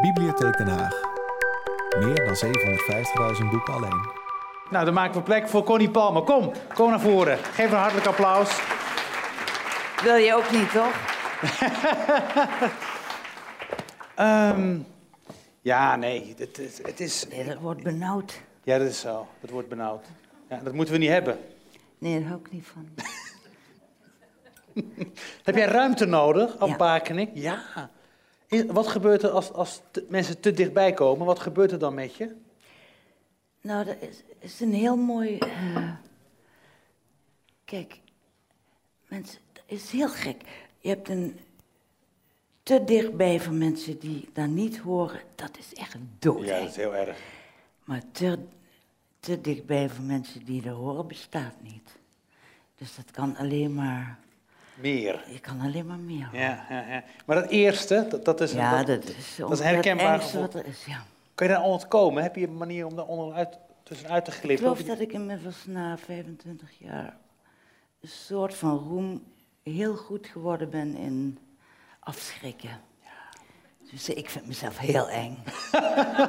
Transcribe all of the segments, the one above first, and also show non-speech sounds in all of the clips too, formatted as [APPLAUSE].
Bibliotheek Den Haag. Meer dan 750.000 boeken alleen. Nou, dan maken we plek voor Connie Palmer. Kom, kom naar voren. Geef een hartelijk applaus. Wil je ook niet, toch? [LAUGHS] Ehm, ja, nee, het, het, het is... Nee, dat wordt benauwd. Ja, dat is zo. Dat wordt benauwd. Ja, dat moeten we niet hebben. Nee, daar hou ik niet van. [LAUGHS] Heb jij ruimte nodig, Ja. afbakening? Ja. Wat gebeurt er als, als te- mensen te dichtbij komen? Wat gebeurt er dan met je? Nou, dat is, is een heel mooi. eh, Kijk, mensen, dat is heel gek. Je hebt een te dichtbij van mensen die daar niet horen. Dat is echt dood. Ja, dat is heel erg. Maar te, te dichtbij van mensen die er horen bestaat niet. Dus dat kan alleen maar. Meer. Je kan alleen maar meer. Ja, ja, ja. Maar dat eerste, dat, dat is... Ja, dat, dat is, dat is het herkenbaar wat er is. Ja. Kan je daar ontkomen? Heb je een manier om daar onderuit, tussenuit te Ik glippen? geloof Of- dat ik inmiddels na 25 jaar een soort van roem heel goed geworden ben in afschrikken. Dus ik vind mezelf heel eng.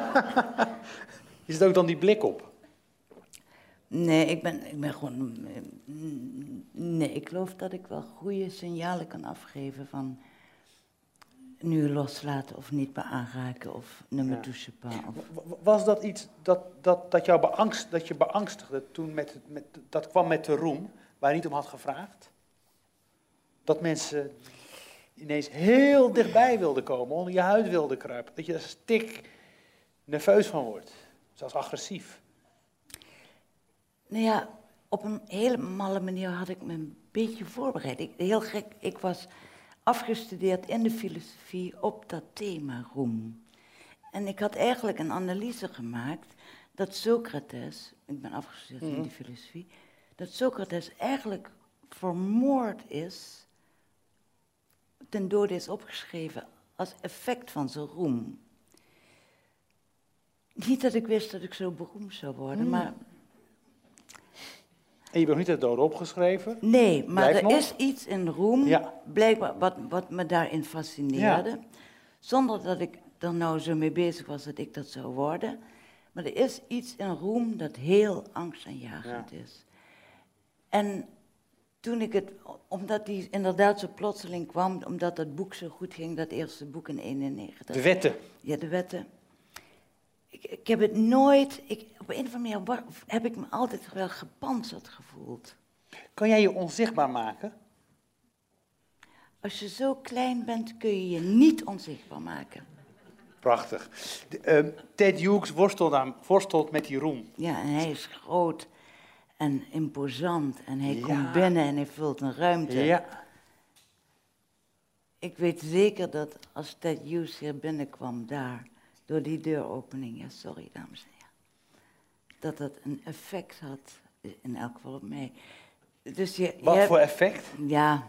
[LAUGHS] Is het ook dan die blik op? Nee, ik ben, ik ben gewoon. Nee, ik geloof dat ik wel goede signalen kan afgeven van. Nu loslaten of niet meer aanraken of ne me Ja. Of, w- Was dat iets dat, dat, dat, jou beangst, dat je beangstigde toen met, met, dat kwam met de roem, waar je niet om had gevraagd? Dat mensen ineens heel dichtbij wilden komen, onder je huid wilden kruipen. Dat je er stik nerveus van wordt, zelfs agressief. Nou ja, op een hele malle manier had ik me een beetje voorbereid. Ik, heel gek, ik was afgestudeerd in de filosofie op dat thema roem. En ik had eigenlijk een analyse gemaakt dat Socrates, ik ben afgestudeerd in de filosofie, dat Socrates eigenlijk vermoord is, ten dode is opgeschreven als effect van zijn roem. Niet dat ik wist dat ik zo beroemd zou worden, maar En je bent niet de doden opgeschreven. Nee, maar er nog? is iets in Roem, Ja. blijkbaar, wat, wat me daarin fascineerde. Zonder dat ik er nou zo mee bezig was dat ik dat zou worden. Maar er is iets in Roem dat heel angstaanjagend is. En toen ik het, omdat die inderdaad zo plotseling kwam, omdat dat boek zo goed ging, dat eerste boek in 91. De wetten. Ja, de wetten. Ik, ik heb het nooit, ik, op een of andere manier heb ik me altijd wel gepantserd gevoeld. Kan jij je onzichtbaar maken? Als je zo klein bent, kun je je niet onzichtbaar maken. Prachtig. De, ehm, Ted Hughes worstelt, aan, worstelt met die roem. Ja, en hij is groot en imposant en hij Ja. komt binnen en hij vult een ruimte. Ja. Ik weet zeker dat als Ted Hughes hier binnenkwam, daar, door die deuropening, ja, sorry dames en heren, dat dat een effect had, in elk geval op mij. Dus je, je Wat hebt- voor effect? Ja.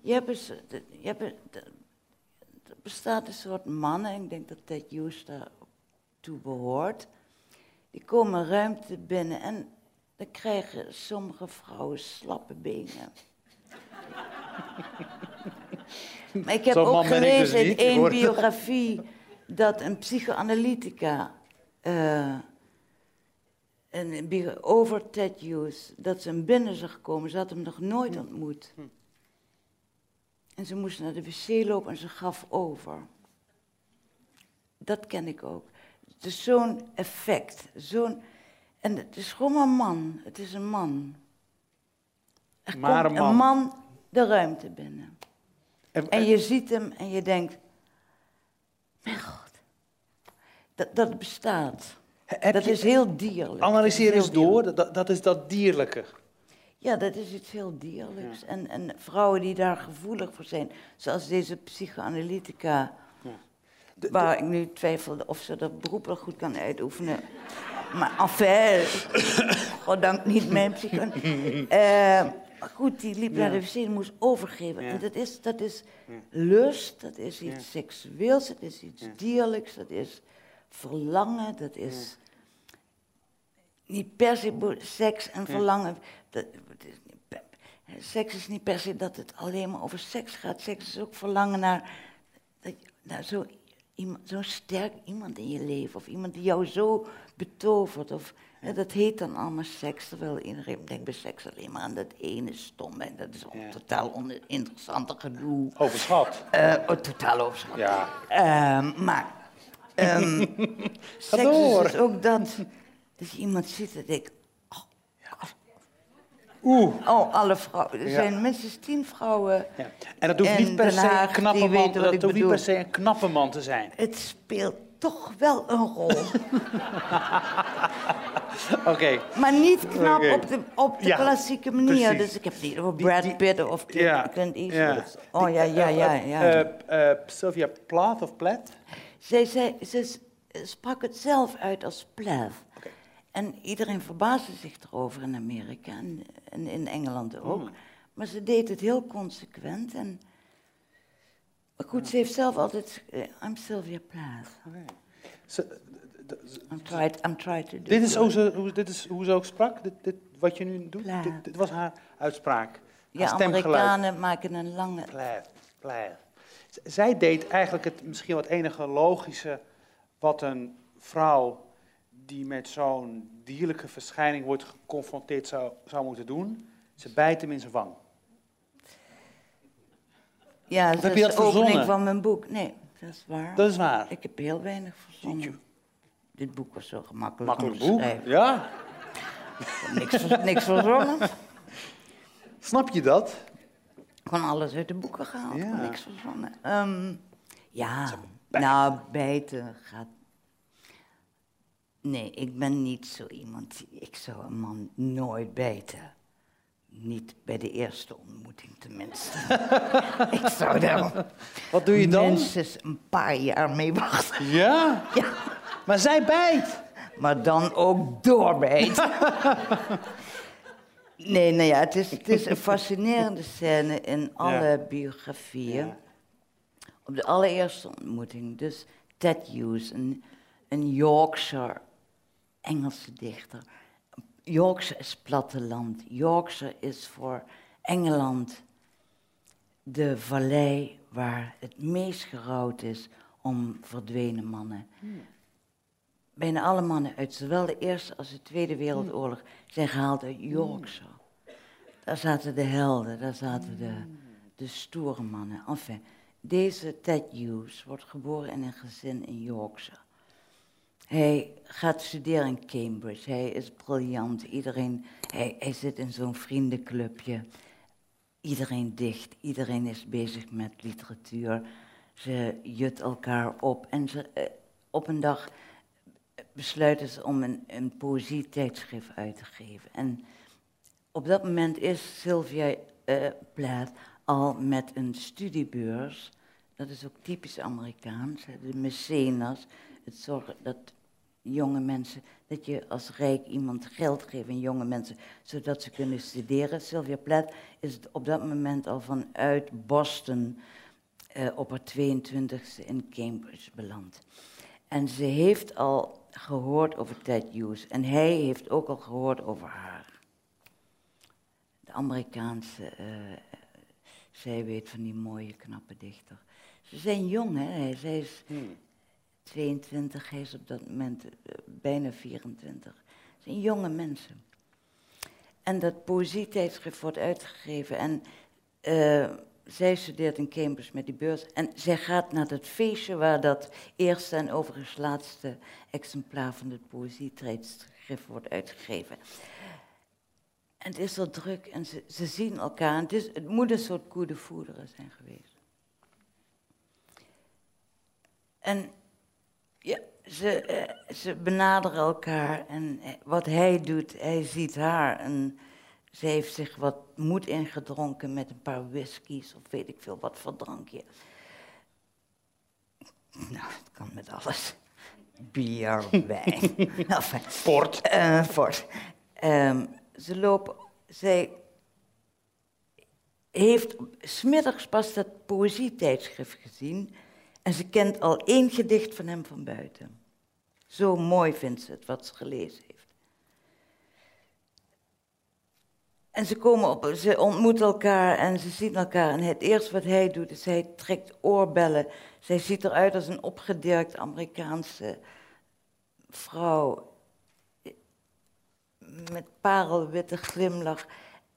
Je hebt eens, je hebt, er bestaat een soort mannen, ik denk dat Ted Hughes daartoe behoort. Die komen ruimte binnen en dan krijgen sommige vrouwen slappe benen. [LAUGHS] maar ik heb ook ik dus gelezen in één biografie [LAUGHS] dat een psychoanalytica eh, een bio- over Ted Hughes, dat ze hem binnen zag komen. Ze had hem nog nooit Hm. ontmoet. En ze moest naar de wc lopen en ze gaf over. Dat ken ik ook. Het is zo'n effect. Zo'n, en het is gewoon een man. Het is een man. Er Maar komt een man. een man de ruimte binnen. En, En je ziet hem en je denkt, mijn god, dat, dat bestaat. heb dat je- is heel dierlijk. Analyseer eens door, dat, dat is dat dierlijke. Ja, dat is iets heel dierlijks. En, en vrouwen die daar gevoelig voor zijn, zoals deze psychoanalytica, De- waar ik nu twijfelde of ze dat beroep wel goed kan uitoefenen. Maar enfin, [COUGHS] goddank niet mijn psycho. [LAUGHS] Eh, maar goed, die liep naar de wc en moest overgeven. En dat is, dat is lust, dat is iets seksueels, dat is iets dierlijks, dat is verlangen, dat is niet per se seks en verlangen. Dat, is seks is niet per se dat het alleen maar over seks gaat. Seks is ook verlangen naar, naar zo zo'n sterk iemand in je leven. Of iemand die jou zo betovert. Of, hè, dat heet dan allemaal seks. Terwijl iedereen denkt bij seks alleen maar aan dat ene stomme. En dat is een Ja. totaal oninteressante gedoe. Overschat. Eh, oh, totaal overschat. Ja. Ehm, maar ehm [LAUGHS] seks is dus ook dat, dat je iemand ziet en denkt... Oeh. Oh, alle vrouwen. Er zijn minstens tien vrouwen. Ja. En dat hoeft niet per se een knappe man, dat hoeft niet per se een knappe man te zijn. Het speelt toch wel een rol. [LAUGHS] Oké. maar niet knap op de, op de Ja, klassieke manier. precies. Dus ik heb het niet over Brad die- Pitt of Clint, Ja, Clint. Eastwood. Oh ja, ja, ja. ja. Eh, eh, Sylvia Plath of Plath? Zij, zei, ze sprak het zelf uit als plath. En iedereen verbaasde zich erover in Amerika en, en in Engeland ook. Hmm. Maar ze deed het heel consequent. En, maar goed, ze heeft zelf altijd... eh, I'm Sylvia Plath. D- I'm trying, I'm to do dit, is hoe ze, hoe, dit is hoe ze ook sprak? Dit, dit, wat je nu doet? Plath. Dit, dit was haar uitspraak. Ja, haar. Amerikanen maken een lange... Plath, Plath. Zij deed eigenlijk het misschien wat enige logische wat een vrouw die met zo'n dierlijke verschijning wordt geconfronteerd zou, zou moeten doen. Ze bijt hem in zijn wang. Ja, dat heb is de dat opening verzonnen? van mijn boek. Nee, dat is waar. Dat is waar. Ik heb heel weinig verzonnen. Dit boek was zo gemakkelijk Makkelijk boek. Ja. Niks, niks verzonnen. Snap je dat? Gewoon alles uit de boeken gehaald, Ja. niks verzonnen. Ehm, ja, nou, bijten gaat... Nee, ik ben niet zo iemand, die- ik zou een man nooit bijten. Niet bij de eerste ontmoeting tenminste. [LAUGHS] ik zou daar Wat doe je dan? minstens een paar jaar mee wachten. Ja. Ja. Maar zij bijt. Maar dan ook doorbijten. nee, nou ja, het is, het is een fascinerende scène in alle biografieën. Ja. Op de allereerste ontmoeting, dus Ted Hughes, een, een Yorkshire Engelse dichter. Yorkshire is platteland. Yorkshire is voor Engeland de vallei waar het meest gerouwd is om verdwenen mannen. Bijna alle mannen uit zowel de Eerste als de Tweede Wereldoorlog zijn gehaald uit Yorkshire. Daar zaten de helden, daar zaten de, de stoere mannen. Enfin, deze Ted Hughes wordt geboren in een gezin in Yorkshire. Hij gaat studeren in Cambridge. Hij is briljant. Iedereen, hij, zit in zo'n vriendenclubje. Iedereen dicht. Iedereen is bezig met literatuur. Ze jut elkaar op. En ze, eh, op een dag besluiten ze om een, een poëzietijdschrift uit te geven. En op dat moment is Sylvia eh Plath al met een studiebeurs. Dat is ook typisch Amerikaans. De mecenas. Het zorgen dat jonge mensen, dat je als rijk iemand geld geeft aan jonge mensen, zodat ze kunnen studeren. Sylvia Plath is op dat moment al vanuit Boston eh, op haar 22e in Cambridge beland. En ze heeft al gehoord over Ted Hughes en hij heeft ook al gehoord over haar. De Amerikaanse, eh, zij weet van die mooie, knappe dichter. Ze zijn jong, hè? Zij is Hmm. 22, hij is op dat moment eh, bijna 24. Het zijn jonge mensen. En dat poëzietijdschrift wordt uitgegeven en eh, zij studeert in Cambridge met die beurs. En zij gaat naar dat feestje waar dat eerste en overigens laatste exemplaar van het poëzietijdschrift wordt uitgegeven. En het is zo druk en ze, ze zien elkaar. Het, is, het moet een soort coup de foudre zijn geweest. En ja, ze, eh, ze benaderen elkaar en eh, wat hij doet, hij ziet haar en ze heeft zich wat moed ingedronken met een paar whiskies of weet ik veel wat voor drankje. Nou, het kan met alles. Bier, [LAUGHS] wijn. enfin, Port. eh, fort. Ehm, ze lopen, zij heeft smiddags pas dat poëzietijdschrift gezien en ze kent al één gedicht van hem van buiten. Zo mooi vindt ze het wat ze gelezen heeft. En ze, komen op, ze ontmoeten elkaar en ze zien elkaar. En het eerste wat hij doet, is hij trekt oorbellen. Zij ziet eruit als een opgedirkt Amerikaanse vrouw. Met parelwitte glimlach.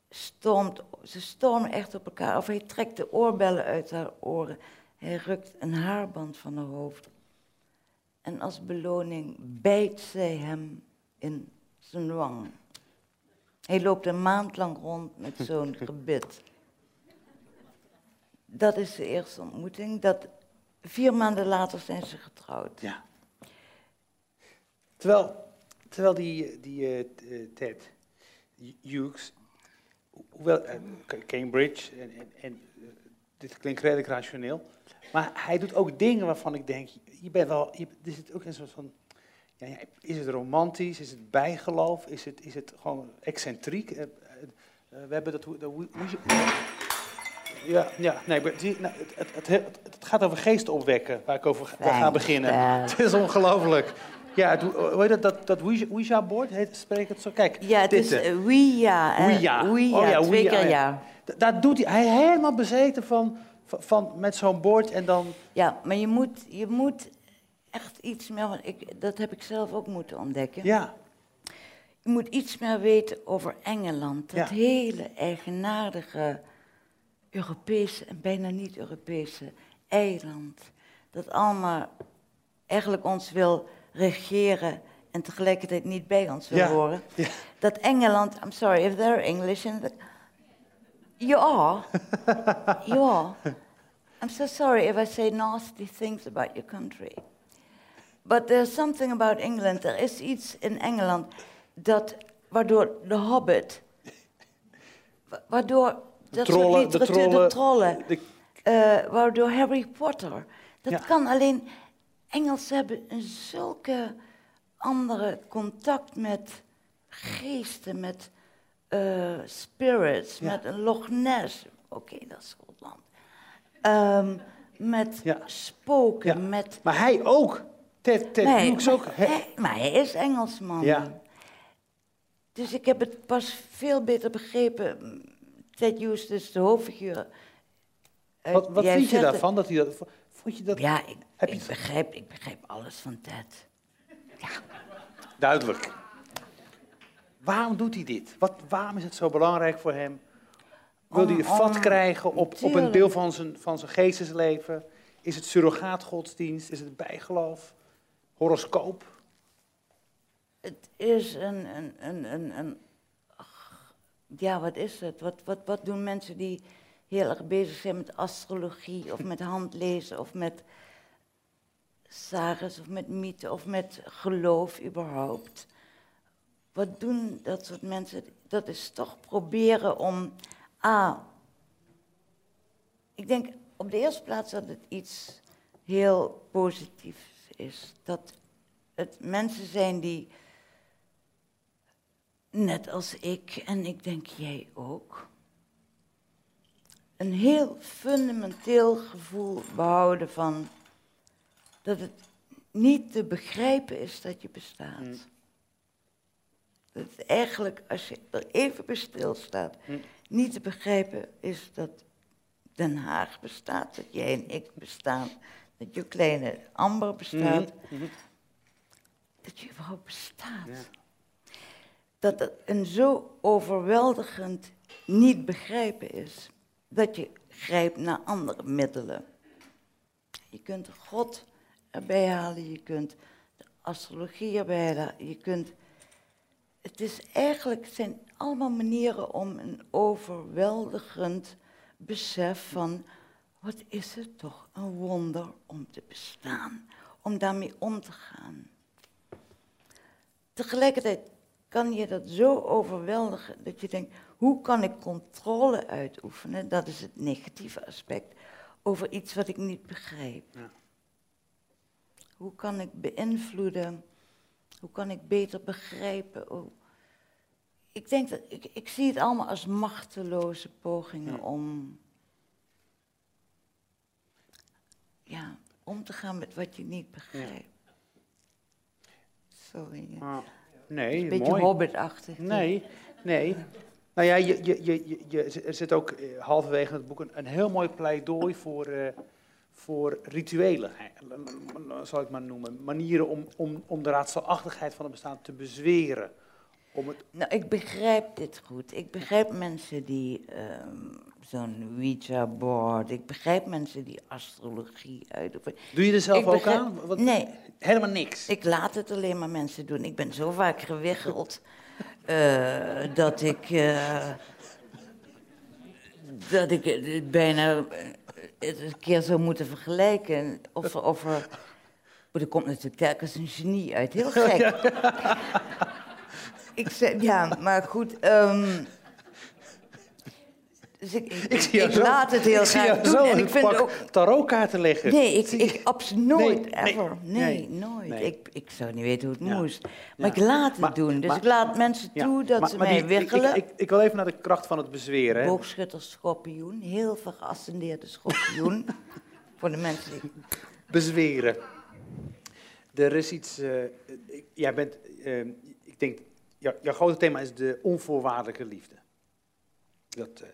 Stormt, ze stormen echt op elkaar. Of hij trekt de oorbellen uit haar oren. Hij rukt een haarband van haar hoofd. En als beloning bijt zij hem in zijn wang. Hij loopt een maand lang rond met zo'n [LAUGHS] gebit. Dat is de eerste ontmoeting. Dat, vier maanden later zijn ze getrouwd. Ja. Terwijl, terwijl die, die eh, eh, Ted Hughes, hoewel eh, Cambridge, en, en, en dit klinkt redelijk rationeel, maar hij doet ook dingen waarvan ik denk, je bent wel, je, er zit ook een soort van ja, is het romantisch? Is het bijgeloof? Is het, is het gewoon excentriek? Uh, uh, we hebben dat... dat ja, ja, nee, maar die, nou, het, het, het, het, gaat over geesten opwekken, waar ik over ga beginnen. [LAUGHS] Het is ongelooflijk. Ja, hoe heet dat, dat, dat Ouija-bord? Spreek het zo? Kijk, Ja, het is uh, Ouija. Ouija. Ouija, oh, ja, twee keer ja. Daar doet hij, hij helemaal bezeten van, van, van met zo'n bord en dan... Ja, maar je moet, je moet echt iets meer, ik, dat heb ik zelf ook moeten ontdekken. Ja. Je moet iets meer weten over Engeland. Dat hele eigenaardige Europese en bijna niet Europese eiland. Dat allemaal eigenlijk ons wil regeren en tegelijkertijd niet bij ons wil horen. Ja. Dat Engeland, I'm sorry if they're English, and the, you are, you are. I'm so sorry if I say nasty things about your country. But there's something about England. Er is iets in Engeland dat, waardoor de Hobbit, waardoor dat trollen, de trollen, de trollen uh, waardoor Harry Potter, dat kan alleen Engelsen hebben een zulke andere contact met geesten, met uh, spirits, met een Loch Ness. Oké, dat is Schotland. Um, met spoken, met... Maar hij ook. Ted, Ted nee, maar, ook. Hij, maar hij is Engelsman. Ja. Dus ik heb het pas veel beter begrepen. Ted Hughes, dus de hoofdfiguur. Wat, wat vind je daarvan? Dat hij dat, vond je dat, ja, ik, ik, begrijp, ik begrijp alles van Ted. Ja. Duidelijk. Waarom doet hij dit? Wat, waarom is het zo belangrijk voor hem? Wil hij een vat krijgen op, op een deel van zijn, van zijn geestesleven? Is het surrogaatgodsdienst? Is het bijgeloof? horoscoop? Het is een, een, een, een, een ja, wat is het? Wat, wat, wat doen mensen die heel erg bezig zijn met astrologie of [LAUGHS] met handlezen of met sages of met mythe of met geloof überhaupt? Wat doen dat soort mensen? Dat is toch proberen om, ah, ik denk op de eerste plaats dat het iets heel positiefs is dat het mensen zijn die, net als ik en ik denk jij ook, een heel fundamenteel gevoel behouden van dat het niet te begrijpen is dat je bestaat. Dat het eigenlijk, als je er even bij stilstaat, mm. niet te begrijpen is dat Den Haag bestaat, dat jij en ik bestaan, dat je kleine amber bestaat, mhm, mhm. dat je überhaupt bestaat. Dat het een zo overweldigend niet begrijpen is, dat je grijpt naar andere middelen. Je kunt God erbij halen, je kunt de astrologie erbij halen, je kunt... Het is eigenlijk, het zijn allemaal manieren om een overweldigend besef van wat is het toch een wonder om te bestaan, om daarmee om te gaan. Tegelijkertijd kan je dat zo overweldigen dat je denkt, hoe kan ik controle uitoefenen, dat is het negatieve aspect, over iets wat ik niet begrijp. Ja. Hoe kan ik beïnvloeden, hoe kan ik beter begrijpen. ik denk dat, ik, ik zie het allemaal als machteloze pogingen om ja, om te gaan met wat je niet begrijpt. Sorry. nee, een beetje hobbitachtig. Nee, nee. Nou ja, je, je, je, je, er zit ook eh, halverwege het boek een, een heel mooi pleidooi voor, eh, voor rituelen, zal ik maar noemen. Manieren om, om, om de raadselachtigheid van het bestaan te bezweren. Om het, Nou, ik begrijp dit goed. Ik begrijp mensen die ehm, zo'n Ouija-board, ik begrijp mensen die astrologie uitoefenen. doe je er zelf Ik ook begrijp- aan? Wat- Nee. Helemaal niks. Ik laat het alleen maar mensen doen. Ik ben zo vaak gewiggeld eh, dat ik. eh, dat ik het bijna eh, het een keer zou moeten vergelijken. Of, er- of er. Er komt natuurlijk telkens een genie uit. Heel gek. [LAUGHS] Ik zeg, ja, maar goed. ehm, dus ik, ik, Ik zie jou ik zo- laat het heel graag doen. zo En ik vind pak ook. tarotkaarten leggen. Nee, ik, absoluut nooit, Nee, ever. Nee, nee, nooit. Ik, ik zou niet weten hoe het Ja. moest. Maar Ja. ik laat het Maar- doen. Dus maar- ik laat mensen toe dat maar- ze maar mij die- ik- wil even naar de kracht van het bezweren. Boogschutter schorpioen, heel veel geascendeerde schorpioen. [LAUGHS] Voor de mensen die... bezweren. Er is iets. eh, jij bent. eh, ik denk. jou- jouw grote thema is de onvoorwaardelijke liefde. Dat, eh,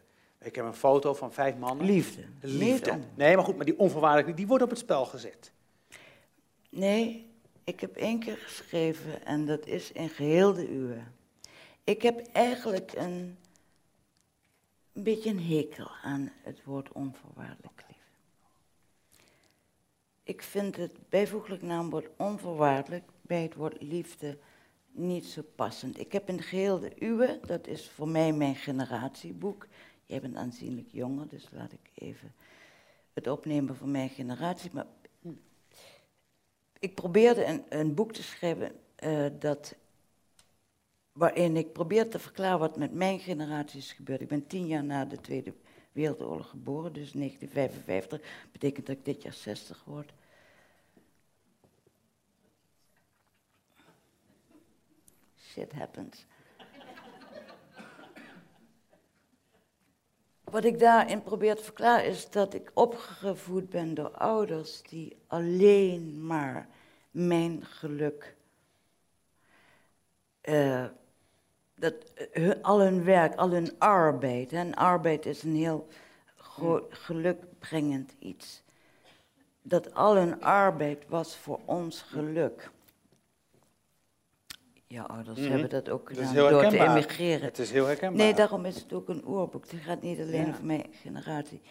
ik heb een foto van vijf mannen. Liefde. Liefde. Nee, maar goed, maar die onvoorwaardelijke die wordt op het spel gezet. Nee, ik heb één keer geschreven en dat is in geheel de uwe. Ik heb eigenlijk een, een beetje een hekel aan het woord onvoorwaardelijk liefde. Ik vind het bijvoeglijk naamwoord onvoorwaardelijk bij het woord liefde niet zo passend. Ik heb in geheel de uwe, dat is voor mij mijn generatieboek. Jij bent aanzienlijk jonger, dus laat ik even het opnemen voor mijn generatie. Maar ik probeerde een, een boek te schrijven eh, dat, waarin ik probeerde te verklaren wat met mijn generatie is gebeurd. Ik ben tien jaar na de Tweede Wereldoorlog geboren, dus 1955. betekent dat ik dit jaar 60 word. Shit happens. Wat ik daarin probeer te verklaren is dat ik opgevoed ben door ouders die alleen maar mijn geluk, eh, dat, eh, hun- al hun werk, al hun arbeid, en arbeid is een heel groot gelukbrengend iets, dat al hun arbeid was voor ons geluk. Ja, ouders Mhm. hebben dat ook gedaan door te emigreren. Het is heel herkenbaar. Nee, daarom is het ook een oorboek. Het gaat niet alleen Ja. voor mijn generatie.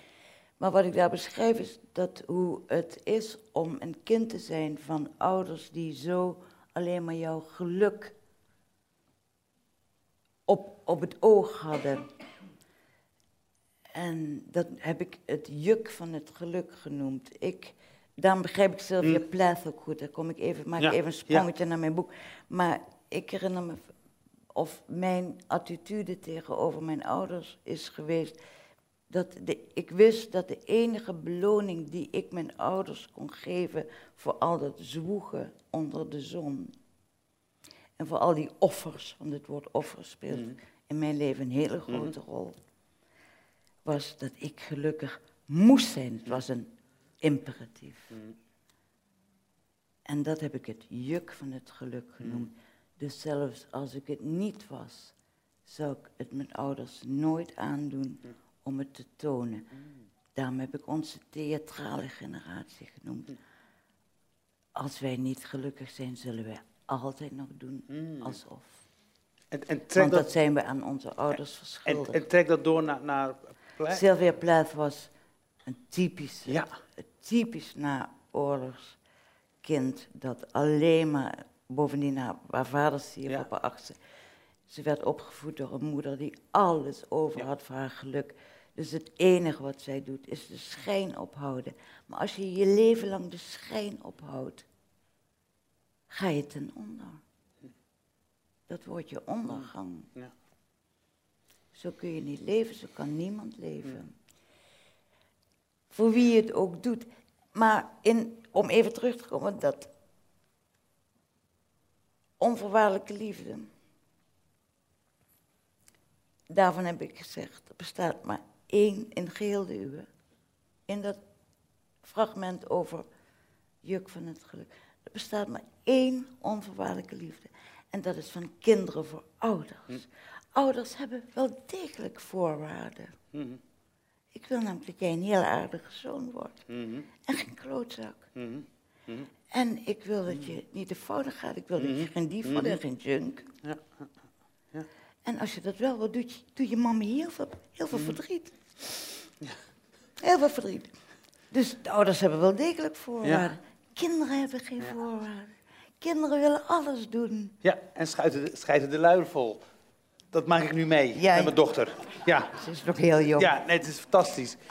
Maar wat ik daar beschrijf is dat hoe het is om een kind te zijn van ouders die zo alleen maar jouw geluk op, op het oog hadden. En dat heb ik het juk van het geluk genoemd. Ik, daarom begrijp ik Sylvia Plath ook goed. Daar kom ik even, maak Mm. Ja, even een sprongetje naar mijn boek. Maar ik herinner me, of mijn attitude tegenover mijn ouders is geweest, dat de, ik wist dat de enige beloning die ik mijn ouders kon geven voor al dat zwoegen onder de zon, en voor al die offers, want het woord offer speelt Mhm. in mijn leven een hele grote rol, was dat ik gelukkig moest zijn. Het was een imperatief. Mhm. En dat heb ik het juk van het geluk genoemd. Dus zelfs als ik het niet was, zou ik het mijn ouders nooit aandoen om het te tonen. Daarom heb ik onze theatrale generatie genoemd. Als wij niet gelukkig zijn, zullen wij altijd nog doen alsof. En, Want dat dat, zijn we aan onze ouders en, verschuldigd. en trek dat door naar, naar. Sylvia Plath was een typisch, Ja. typisch naoorlogskind dat alleen maar, bovendien haar, haar vader stierf Ja. op haar achtste. Ze werd opgevoed door een moeder die alles over had voor haar geluk. Dus het enige wat zij doet is de schijn ophouden. Maar als je je leven lang de schijn ophoudt, ga je ten onder. Dat wordt je ondergang. Ja. Zo kun je niet leven, zo kan niemand leven. Voor wie je het ook doet. Maar in, om even terug te komen, dat onvoorwaardelijke liefde. Daarvan heb ik gezegd, er bestaat maar één in geheel de uwe. In dat fragment over juk van het geluk. Er bestaat maar één onvoorwaardelijke liefde. En dat is van kinderen voor ouders. ouders hebben wel degelijk voorwaarden. Mhm. Ik wil namelijk dat jij een heel aardige zoon wordt. Mhm. En geen klootzak. Mhm. En ik wil dat je niet de fouten gaat. Ik wil dat je geen dief wordt en geen junk. Ja. Ja. En als je dat wel wil, doet je, doe je mama heel veel, heel veel verdriet. Heel veel verdriet. Dus de ouders hebben wel degelijk voorwaarden. Kinderen hebben geen voorwaarden. Kinderen willen alles doen. Ja, en schijten de, schijten de luier vol. Dat maak ik nu mee Ja, met mijn dochter. Ja, Ze is nog heel jong. ja nee, het is fantastisch. [LAUGHS]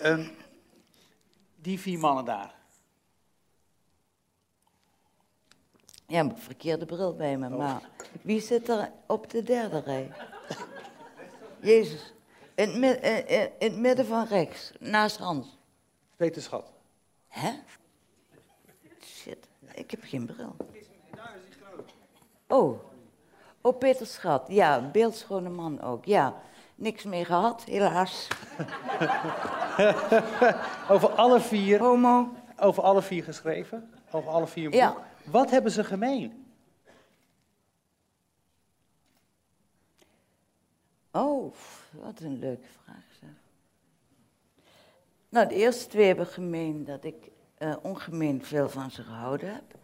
Ehm, die vier mannen daar. Ja, maar verkeerde bril bij me. Maar wie zit er op de derde rij? Jezus. In het, mi- in- in- in het midden van rechts, naast Hans. Peter Schat. Hè? Shit, ik heb geen bril. Oh. Oh, Peter Schat. Ja, beeldschone man ook. Ja, niks meer gehad, helaas. [LAUGHS] Over alle vier, Homo. over alle vier geschreven. Over alle vier een Ja. Wat hebben ze gemeen? Oh, wat een leuke vraag zeg. Nou, de eerste twee hebben gemeen dat ik eh, ongemeen veel van ze gehouden heb.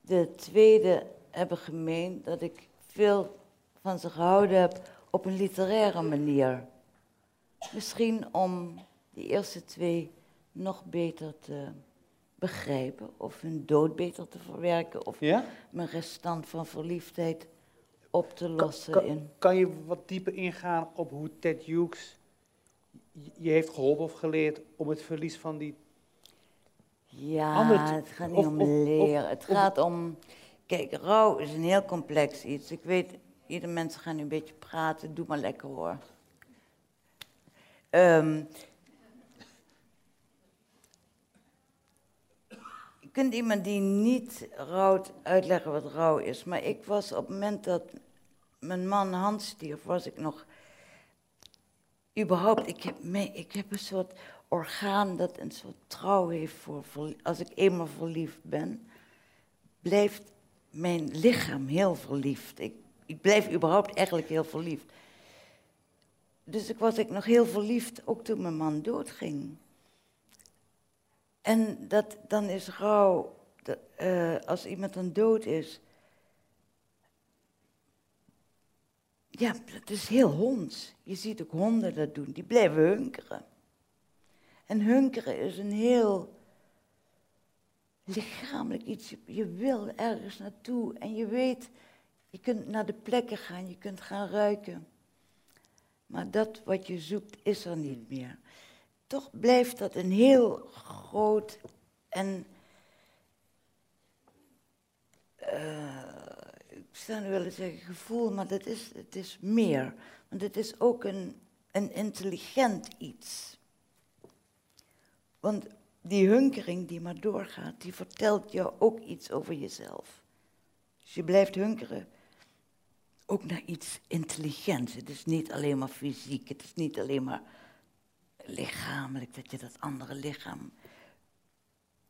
De tweede hebben gemeen dat ik veel van ze gehouden heb op een literaire manier. Misschien om die eerste twee nog beter te begrijpen, of hun dood beter te verwerken, of Ja? mijn restant van verliefdheid op te lossen Kan, in. kan je wat dieper ingaan op hoe Ted Hughes je- heeft geholpen of geleerd om het verlies van die... Ja, Andere het gaat niet of- om of- of- leren. het gaat om. Kijk, rouw is een heel complex iets. Ik weet, ieder mensen gaan nu een beetje praten. Doe maar lekker hoor. Ehm, kunt iemand die niet rouwt uitleggen wat rouw is. Maar ik was op het moment dat mijn man Hans stierf, was ik nog überhaupt, ik heb, ik heb een soort orgaan dat een soort trouw heeft voor, als ik eenmaal verliefd ben, blijft mijn lichaam heel verliefd. Ik, ik blijf überhaupt eigenlijk heel verliefd. Dus ik was ik nog heel verliefd, ook toen mijn man doodging. En dat, dan is rouw, eh, als iemand dan dood is, Ja, dat is heel honds. Je ziet ook honden dat doen. Die blijven hunkeren. En hunkeren is een heel lichamelijk iets. Je wil ergens naartoe en je weet, je kunt naar de plekken gaan, je kunt gaan ruiken. Maar dat wat je zoekt is er niet meer. Toch blijft dat een heel groot en eh, ik zou nu willen zeggen gevoel, maar dat is, het is meer. Want het is ook een, een intelligent iets. Want die hunkering die maar doorgaat, die vertelt jou ook iets over jezelf. Dus je blijft hunkeren ook naar iets intelligents. Het is niet alleen maar fysiek, het is niet alleen maar lichamelijk, dat je dat andere lichaam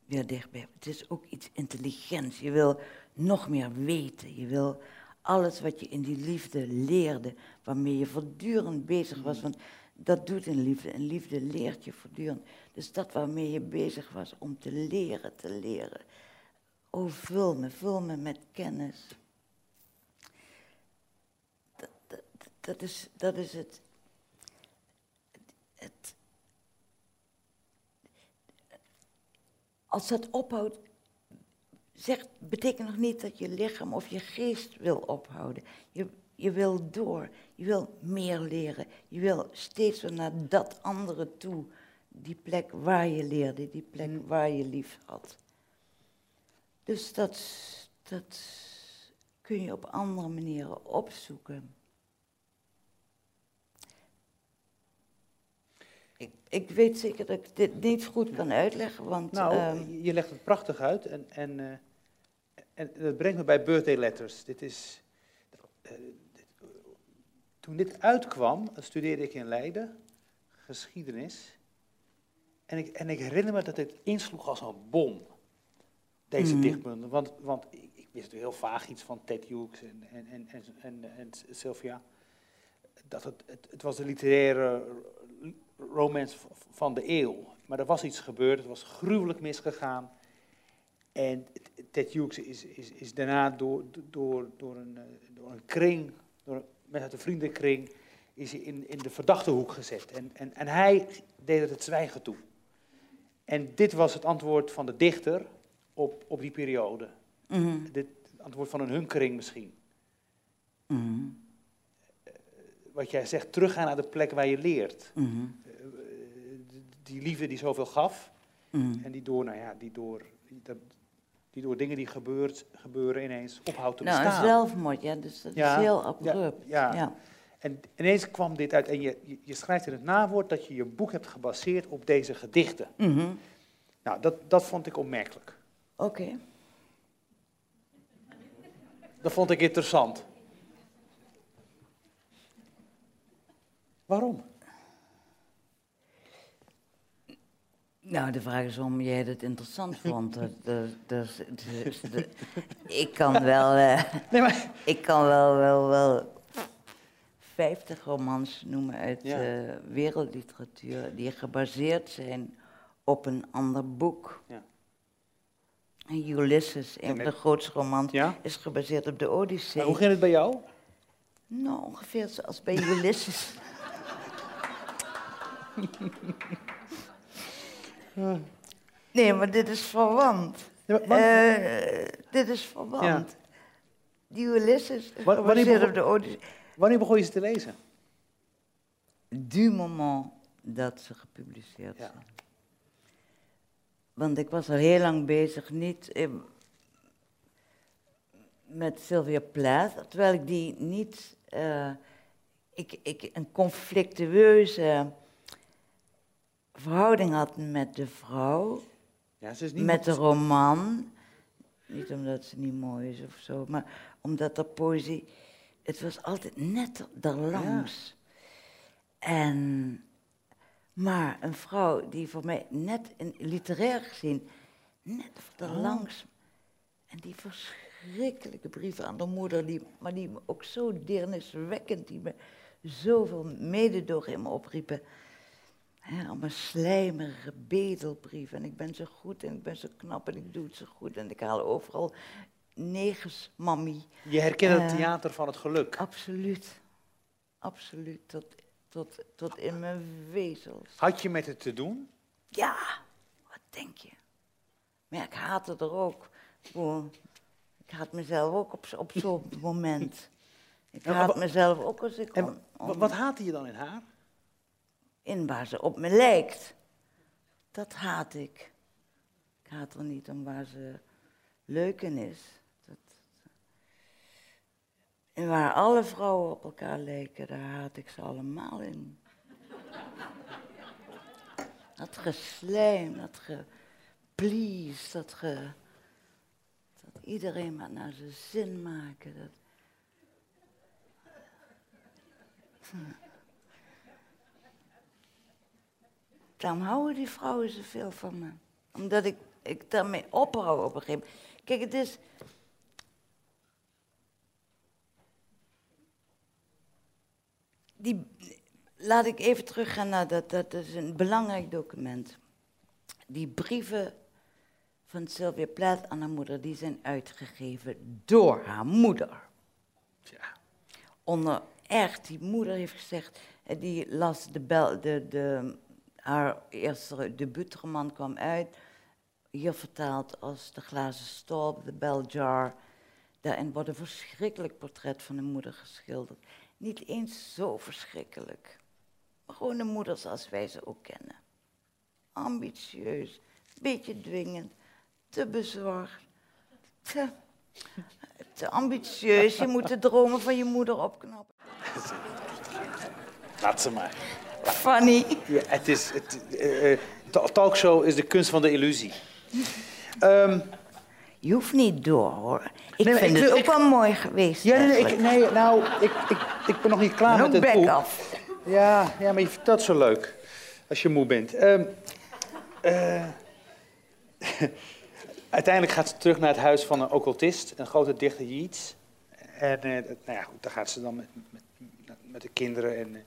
weer dichtbij. Het is ook iets intelligents. Je wil nog meer weten. Je wil alles wat je in die liefde leerde, waarmee je voortdurend bezig was. Want dat doet een liefde. Een liefde leert je voortdurend. Dus dat waarmee je bezig was om te leren, te leren. Oh, vul me, vul me met kennis. Dat, dat, dat, is, dat is het. het als dat ophoudt, zegt, betekent nog niet dat je lichaam of je geest wil ophouden. Je, je wil door, je wil meer leren. Je wil steeds weer naar dat andere toe. Die plek waar je leerde, die plek waar je lief had. Dus dat, dat kun je op andere manieren opzoeken. Ik, ik weet zeker dat ik dit niet goed kan uitleggen, want... Nou, ehm, je legt het prachtig uit en, en, eh, en dat brengt me bij birthday letters. Dit is, eh, dit- toen dit uitkwam, studeerde ik in Leiden, geschiedenis. En ik, en ik herinner me dat het insloeg als een bom, deze Mhm. dichtbundel. Want, want ik, ik wist heel vaag iets van Ted Hughes en, en, en, en, en, en Sylvia. dat het, het, het was de literaire romance van de eeuw. Maar er was iets gebeurd, het was gruwelijk misgegaan. En Ted Hughes is, is, is daarna door, door, door, een, eh, door een kring, door, met de vriendenkring, is hij in, in de verdachte hoek gezet. En, en, en hij deed het het zwijgen toe. En dit was het antwoord van de dichter op, op die periode. Mhm. Dit het antwoord van een hunkering misschien. Mhm. Wat jij zegt, teruggaan naar de plek waar je leert. Eh, die liefde die zoveel gaf. Mhm. En die door, nou ja, die door, die, door dingen die gebeurt, gebeuren ineens ophoudt te Nou, een bestaan. zelfmoord, ja, dus dat Ja, is heel abrupt. ja. ja. En ineens kwam dit uit. En je, je, je schrijft in het nawoord dat je je boek hebt gebaseerd op deze gedichten. Mhm. Nou, dat, dat vond ik opmerkelijk. Oké. Dat vond ik interessant. Nou, de vraag is waarom jij het interessant [LAUGHS] vond. Dat- dat- dat- dat- dat- [LAUGHS] ik kan wel, Nee, maar... ik kan wel, wel, wel 50 romans noemen uit Ja. eh, wereldliteratuur die gebaseerd zijn op een ander boek. Ja. En Ulysses, een van de grootste romans, Ja? is gebaseerd op de Odyssee. Maar hoe ging het bij jou? Nou, ongeveer zoals bij Ulysses. [LAUGHS] Nee, maar dit is verwant. Ja, want- Eh, dit is verwant. Die Ulysses wanneer begon- op de Odyssee. Wanneer begon je ze te lezen? Du moment dat ze gepubliceerd Ja. zijn. Want ik was al heel lang bezig, niet eh, met Sylvia Plath, terwijl ik die niet... eh, ik, ik een conflictueuze verhouding had met de vrouw, Ja, ze is niet met de roman. Niet omdat ze niet mooi is of zo, maar omdat de poëzie... Het was altijd net daarlangs. En, maar een vrouw die voor mij net in literair gezien, net daarlangs. En die verschrikkelijke brieven aan de moeder, die, maar die me ook zo deerniswekkend, die me zoveel mededogen in me opriepen. Hè, allemaal slijmerige bedelbrieven. En ik ben zo goed en ik ben zo knap en ik doe het zo goed. En ik haal overal negers, mammy. Je herkent het Eh, theater van het geluk. Absoluut. Absoluut. Tot, tot, tot in mijn vezels. Had je met het te doen? Ja, wat denk je? Maar ja, ik haatte er ook. Ik haat mezelf ook op, op zo'n [LAUGHS] moment. Ik haat mezelf ook als ik En wat haatte je dan in haar? In waar ze op me lijkt. Dat haat ik. Ik haat er niet om waar ze leuk in is. Dat, en waar alle vrouwen op elkaar lijken, daar haat ik ze allemaal in. Dat geslijm, dat geplease, dat ge... Dat iedereen maar naar zijn zin maken. Dat... Daarom houden die vrouwen zoveel van me. Omdat ik, ik daarmee ophoud op een gegeven moment. Kijk, het is... Die, laat ik even teruggaan naar dat, dat is een belangrijk document. Die brieven van Sylvia Plath aan haar moeder, die zijn uitgegeven door haar moeder Ja. onder echt, die moeder heeft gezegd, eh, die las de bel, de, de, haar eerste debuutroman kwam uit, hier vertaald als De Glazen Stolp, The Bell Jar. Daarin wordt een verschrikkelijk portret van de moeder geschilderd. Niet eens zo verschrikkelijk, gewoon de moeder zoals wij ze ook kennen. Ambitieus, beetje dwingend, te bezorgd, te, te ambitieus. Je moet de dromen van je moeder opknappen. Laat ze maar. Funny. Ja, het is, het, eh, eh, ta- talkshow is de kunst van de illusie. Ehm, Je hoeft niet door hoor. Ik Nee, vind ik het wil- ook wel mooi geweest. ja, nee, ik, nee, nou, ik, ik, ik ben nog niet klaar met het back boek. af. Ja, ja, maar je vertelt zo leuk als je moe bent. Ehm, eh, [LAUGHS] uiteindelijk gaat ze terug naar het huis van een occultist, een grote dichter Yeats. En eh, dat- nou ja, goed, daar gaat ze dan met, met, met de kinderen. En,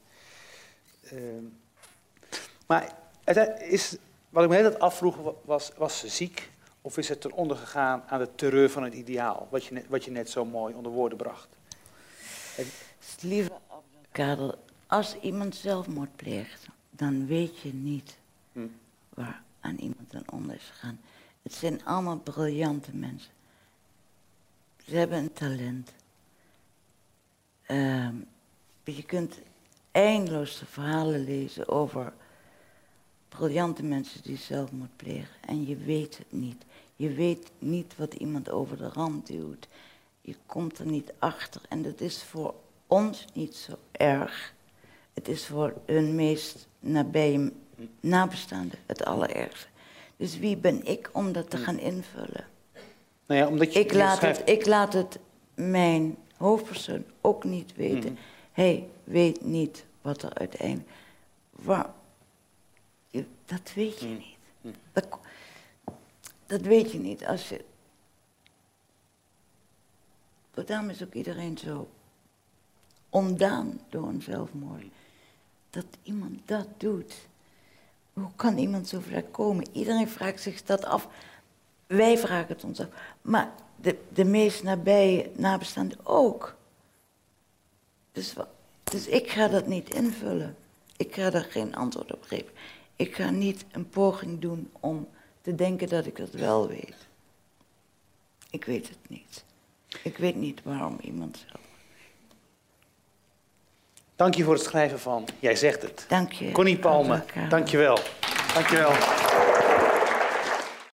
maar het is, wat ik me altijd afvroeg, was, was ze ziek? Of is het ten onder gegaan aan de terreur van het ideaal? Wat je net, wat je net zo mooi onder woorden bracht. Lieve Kader, als iemand zelfmoord pleegt, dan weet je niet hm. waar aan iemand ten onder is gegaan. Het zijn allemaal briljante mensen. Ze hebben een talent. Uh, je kunt eindeloos de verhalen lezen over briljante mensen die zelfmoord plegen. En je weet het niet. Je weet niet wat iemand over de rand duwt. Je komt er niet achter. En dat is voor ons niet zo erg. Het is voor hun meest nabije nabestaanden het allerergste. Dus wie ben ik om dat te gaan invullen? Nou ja, omdat je ik, laat het, ik laat het mijn hoofdpersoon ook niet weten. Mhm. Hij weet niet wat er uiteindelijk... Waar, dat weet je mhm. niet. Mhm. Dat, dat weet je niet als je... Daarom is ook iedereen zo ontdaan door een zelfmoord. Dat iemand dat doet. Hoe kan iemand zo ver komen? Iedereen vraagt zich dat af. Wij vragen het ons af. Maar de, de meest nabije nabestaanden ook. Dus, dus ik ga dat niet invullen. Ik ga daar geen antwoord op geven. Ik ga niet een poging doen om te denken dat ik het wel weet. Ik weet het niet. Ik weet niet waarom iemand zelf. Dank je voor het schrijven van Jij zegt het. Dank je. Connie Palme, dank je wel. Dank je wel.